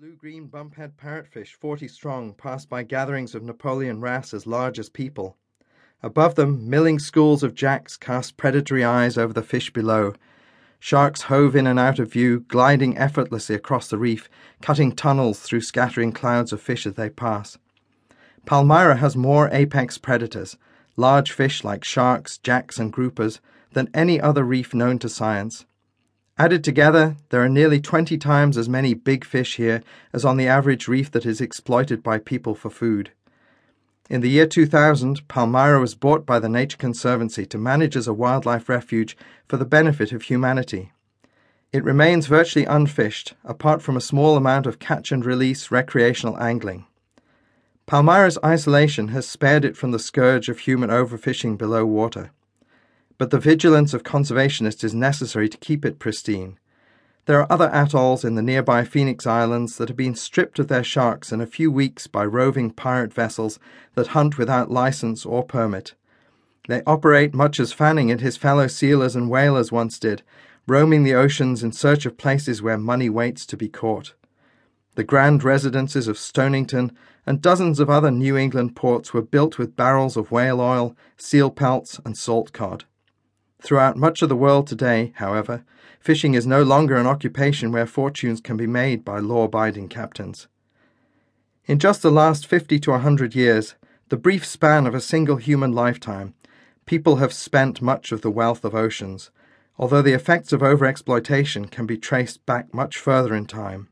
Blue-green bumphead parrotfish, forty strong, pass by gatherings of Napoleon wrasse as large as people. Above them, milling schools of jacks cast predatory eyes over the fish below. Sharks hove in and out of view, gliding effortlessly across the reef, cutting tunnels through scattering clouds of fish as they pass. Palmyra has more apex predators, large fish like sharks, jacks, and groupers, than any other reef known to science. Added together, there are nearly 20 times as many big fish here as on the average reef that is exploited by people for food. In the year 2000, Palmyra was bought by the Nature Conservancy to manage as a wildlife refuge for the benefit of humanity. It remains virtually unfished, apart from a small amount of catch and release recreational angling. Palmyra's isolation has spared it from the scourge of human overfishing below water but the vigilance of conservationists is necessary to keep it pristine. There are other atolls in the nearby Phoenix Islands that have been stripped of their sharks in a few weeks by roving pirate vessels that hunt without license or permit. They operate much as Fanning and his fellow sealers and whalers once did, roaming the oceans in search of places where money waits to be caught. The grand residences of Stonington and dozens of other New England ports were built with barrels of whale oil, seal pelts, and salt cod. Throughout much of the world today, however, fishing is no longer an occupation where fortunes can be made by law abiding captains. In just the last 50 to a 100 years, the brief span of a single human lifetime, people have spent much of the wealth of oceans, although the effects of overexploitation can be traced back much further in time.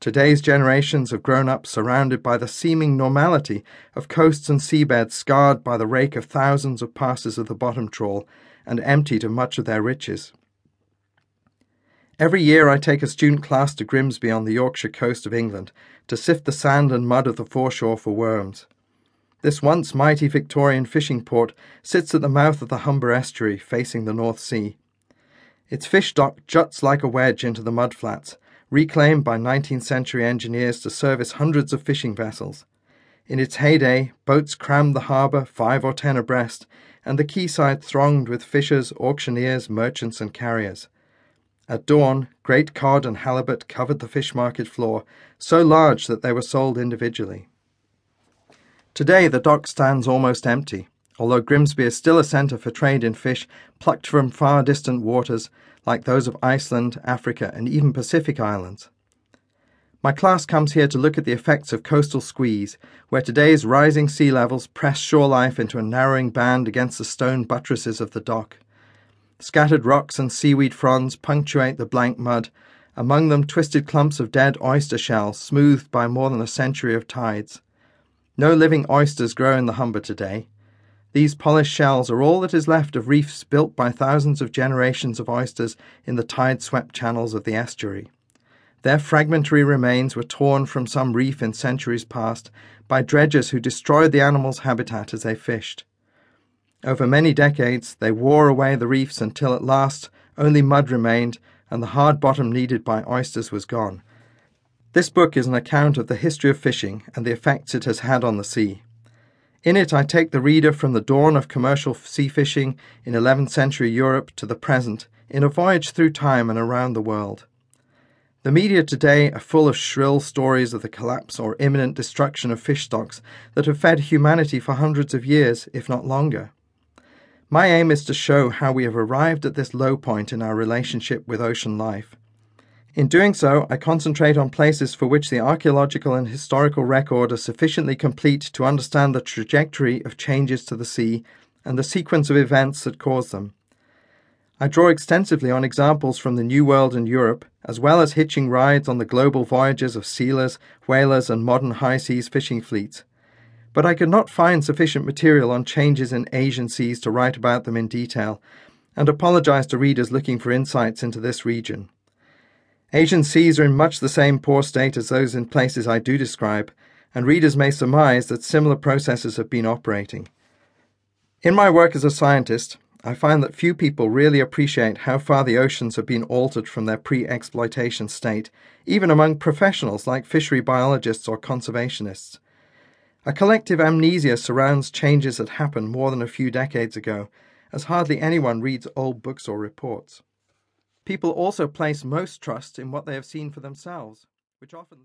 Today's generations have grown up surrounded by the seeming normality of coasts and seabeds scarred by the rake of thousands of passes of the bottom trawl and emptied of much of their riches. Every year I take a student class to Grimsby on the Yorkshire coast of England to sift the sand and mud of the foreshore for worms. This once mighty Victorian fishing port sits at the mouth of the Humber estuary facing the North Sea. Its fish dock juts like a wedge into the mudflats, reclaimed by 19th century engineers to service hundreds of fishing vessels. In its heyday, boats crammed the harbour five or ten abreast, and the quayside thronged with fishers, auctioneers, merchants, and carriers. At dawn, great cod and halibut covered the fish market floor, so large that they were sold individually. Today, the dock stands almost empty, although Grimsby is still a centre for trade in fish plucked from far distant waters like those of Iceland, Africa, and even Pacific islands. My class comes here to look at the effects of coastal squeeze, where today's rising sea levels press shore life into a narrowing band against the stone buttresses of the dock. Scattered rocks and seaweed fronds punctuate the blank mud, among them twisted clumps of dead oyster shells smoothed by more than a century of tides. No living oysters grow in the Humber today. These polished shells are all that is left of reefs built by thousands of generations of oysters in the tide swept channels of the estuary. Their fragmentary remains were torn from some reef in centuries past by dredgers who destroyed the animal's habitat as they fished. Over many decades, they wore away the reefs until at last only mud remained and the hard bottom needed by oysters was gone. This book is an account of the history of fishing and the effects it has had on the sea. In it, I take the reader from the dawn of commercial sea fishing in 11th century Europe to the present in a voyage through time and around the world. The media today are full of shrill stories of the collapse or imminent destruction of fish stocks that have fed humanity for hundreds of years, if not longer. My aim is to show how we have arrived at this low point in our relationship with ocean life. In doing so, I concentrate on places for which the archaeological and historical record are sufficiently complete to understand the trajectory of changes to the sea and the sequence of events that caused them. I draw extensively on examples from the New World and Europe, as well as hitching rides on the global voyages of sealers, whalers, and modern high seas fishing fleets. But I could not find sufficient material on changes in Asian seas to write about them in detail, and apologize to readers looking for insights into this region. Asian seas are in much the same poor state as those in places I do describe, and readers may surmise that similar processes have been operating. In my work as a scientist, I find that few people really appreciate how far the oceans have been altered from their pre exploitation state, even among professionals like fishery biologists or conservationists. A collective amnesia surrounds changes that happened more than a few decades ago, as hardly anyone reads old books or reports. People also place most trust in what they have seen for themselves, which often